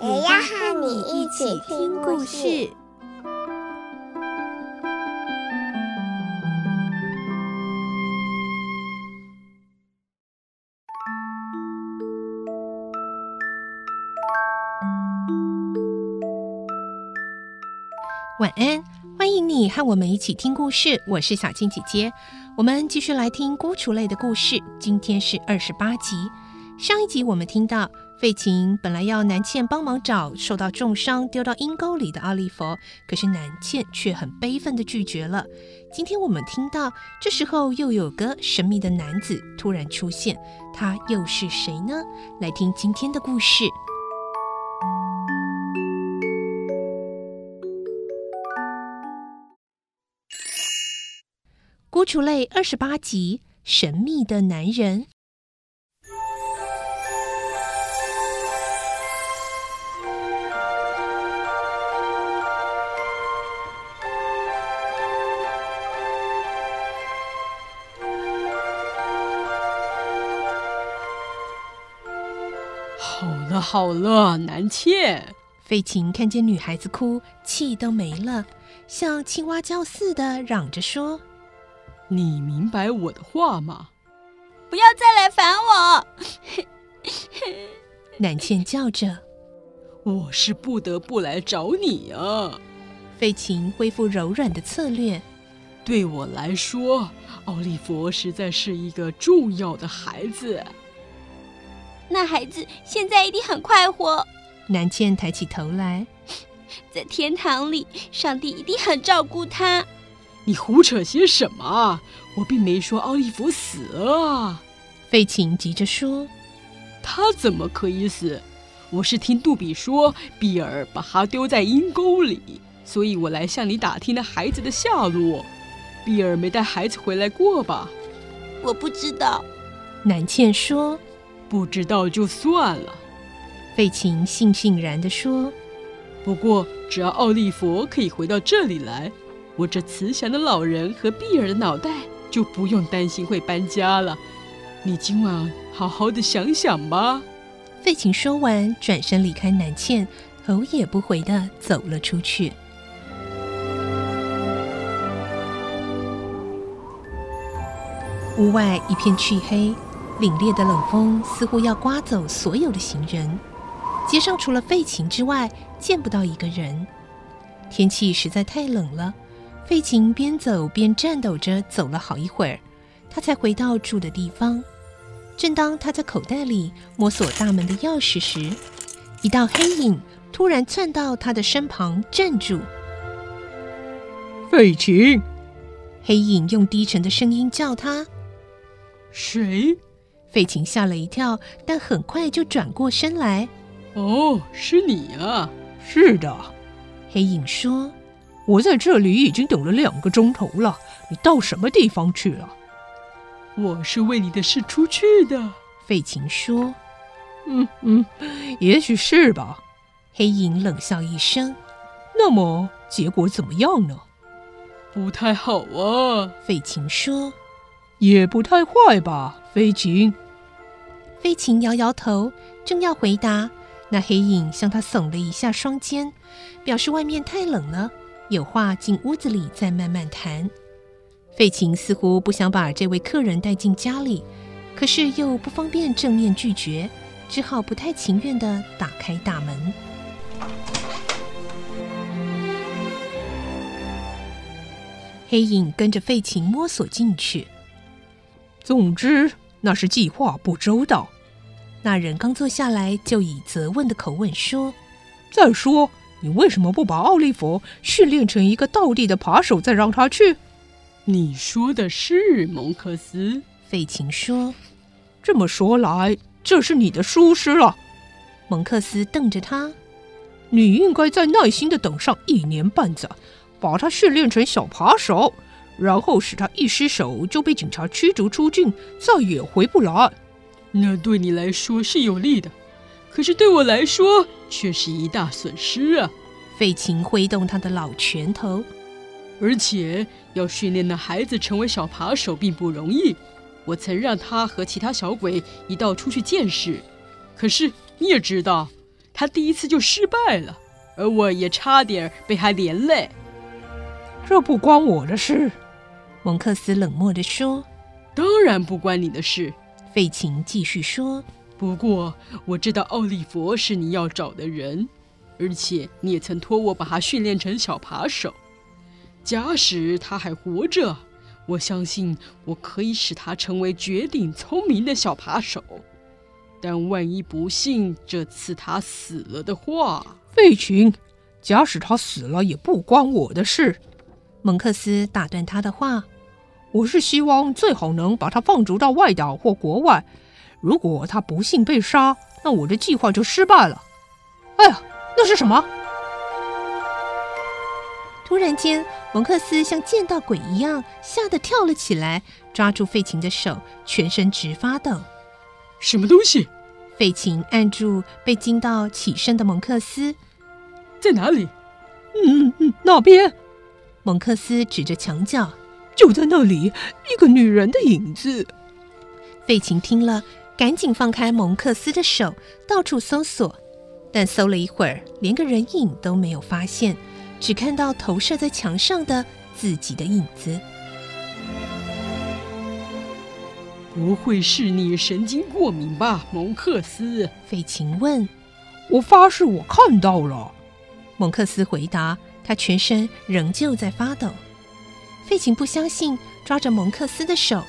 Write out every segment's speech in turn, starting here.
也要和你一起听故事。晚安，欢迎你和我们一起听故事。我是小青姐姐，我们继续来听孤雏泪的故事。今天是二十八集。上一集我们听到费琴本来要南茜帮忙找受到重伤丢到阴沟里的奥利弗，可是南茜却很悲愤地拒绝了。今天我们听到这时候又有个神秘的男子突然出现，他又是谁呢？来听今天的故事。孤雏泪二十八集：神秘的男人。好了南茜。费琴看见女孩子哭，气都没了，像青蛙叫似的嚷着说。你明白我的话吗？不要再来烦我！南茜叫着：“我是不得不来找你啊！”费琴恢复柔软的策略。对我来说，奥利弗实在是一个重要的孩子。那孩子现在一定很快活。南茜抬起头来，在天堂里，上帝一定很照顾他。你胡扯些什么？我并没说奥利弗死了。费琴急着说：“他怎么可以死？我是听杜比说，比尔把他丢在阴沟里，所以我来向你打听那孩子的下落。比尔没带孩子回来过吧？我不知道。”南茜说：“不知道就算了。”费琴悻悻然地说：“不过只要奥利弗可以回到这里来。”我这慈祥的老人和碧尔的脑袋就不用担心会搬家了。你今晚好好的想想吧。费琴说完，转身离开南茜，头也不回地走了出去。屋外一片黢黑，凛冽的冷风似乎要刮走所有的行人。街上除了费琴之外，见不到一个人。天气实在太冷了。费琴边走边颤抖着走了好一会儿，他才回到住的地方。正当他在口袋里摸索大门的钥匙时，一道黑影突然窜到他的身旁，站住。费琴，黑影用低沉的声音叫他：“谁？”费琴吓了一跳，但很快就转过身来。“哦，是你啊！”“是的。”黑影说。我在这里已经等了两个钟头了，你到什么地方去了？我是为你的事出去的。费琴说：“嗯嗯，也许是吧。”黑影冷笑一声：“那么结果怎么样呢？”不太好啊。费琴说：“也不太坏吧，飞禽。飞禽摇摇头，正要回答，那黑影向他耸了一下双肩，表示外面太冷了。有话进屋子里再慢慢谈。费琴似乎不想把这位客人带进家里，可是又不方便正面拒绝，只好不太情愿地打开大门。黑影跟着费琴摸索进去。总之，那是计划不周到。那人刚坐下来，就以责问的口吻说：“再说。”你为什么不把奥利弗训练成一个倒地的扒手，再让他去？你说的是蒙克斯。费琴说：“这么说来，这是你的疏失了。”蒙克斯瞪着他：“你应该再耐心的等上一年半载，把他训练成小扒手，然后使他一失手就被警察驱逐出境，再也回不来。那对你来说是有利的，可是对我来说却是一大损失啊！费琴挥动他的老拳头，而且要训练那孩子成为小扒手并不容易。我曾让他和其他小鬼一道出去见识，可是你也知道，他第一次就失败了，而我也差点被他连累。这不关我的事，蒙克斯冷漠地说。当然不关你的事。费琴继续说：“不过我知道奥利弗是你要找的人，而且你也曾托我把他训练成小扒手。假使他还活着，我相信我可以使他成为绝顶聪明的小扒手。但万一不幸这次他死了的话，费琴，假使他死了也不关我的事。”蒙克斯打断他的话。我是希望最好能把他放逐到外岛或国外。如果他不幸被杀，那我的计划就失败了。哎呀，那是什么？突然间，蒙克斯像见到鬼一样，吓得跳了起来，抓住费琴的手，全身直发抖。什么东西？费琴按住被惊到起身的蒙克斯。在哪里？嗯嗯，那边。蒙克斯指着墙角。就在那里，一个女人的影子。费琴听了，赶紧放开蒙克斯的手，到处搜索，但搜了一会儿，连个人影都没有发现，只看到投射在墙上的自己的影子。不会是你神经过敏吧，蒙克斯？费琴问。我发誓，我看到了。蒙克斯回答，他全身仍旧在发抖。费琴不相信，抓着蒙克斯的手，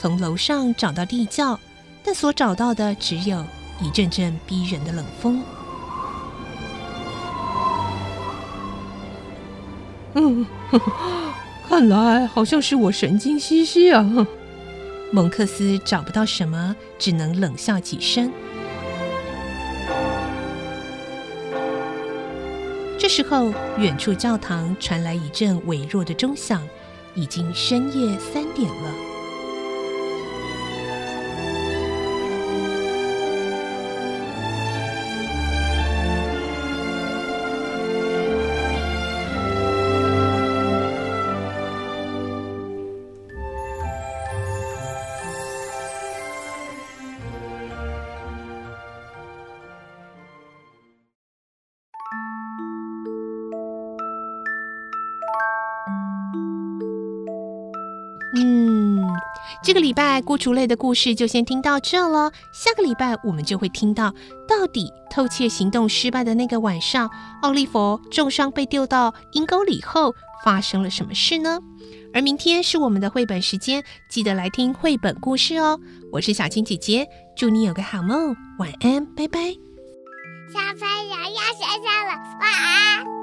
从楼上找到地窖，但所找到的只有一阵阵逼人的冷风。嗯，看来好像是我神经兮兮啊。蒙克斯找不到什么，只能冷笑几声。这时候，远处教堂传来一阵微弱的钟响。已经深夜三点了。嗯这个礼拜孤雏类的故事就先听到这了。下个礼拜我们就会听到，到底偷窃行动失败的那个晚上，奥利弗重伤被丢到阴沟里后发生了什么事呢？而明天是我们的绘本时间，记得来听绘本故事哦。我是小青姐姐，祝你有个好梦，晚安，拜拜。小朋友要睡觉了，晚安。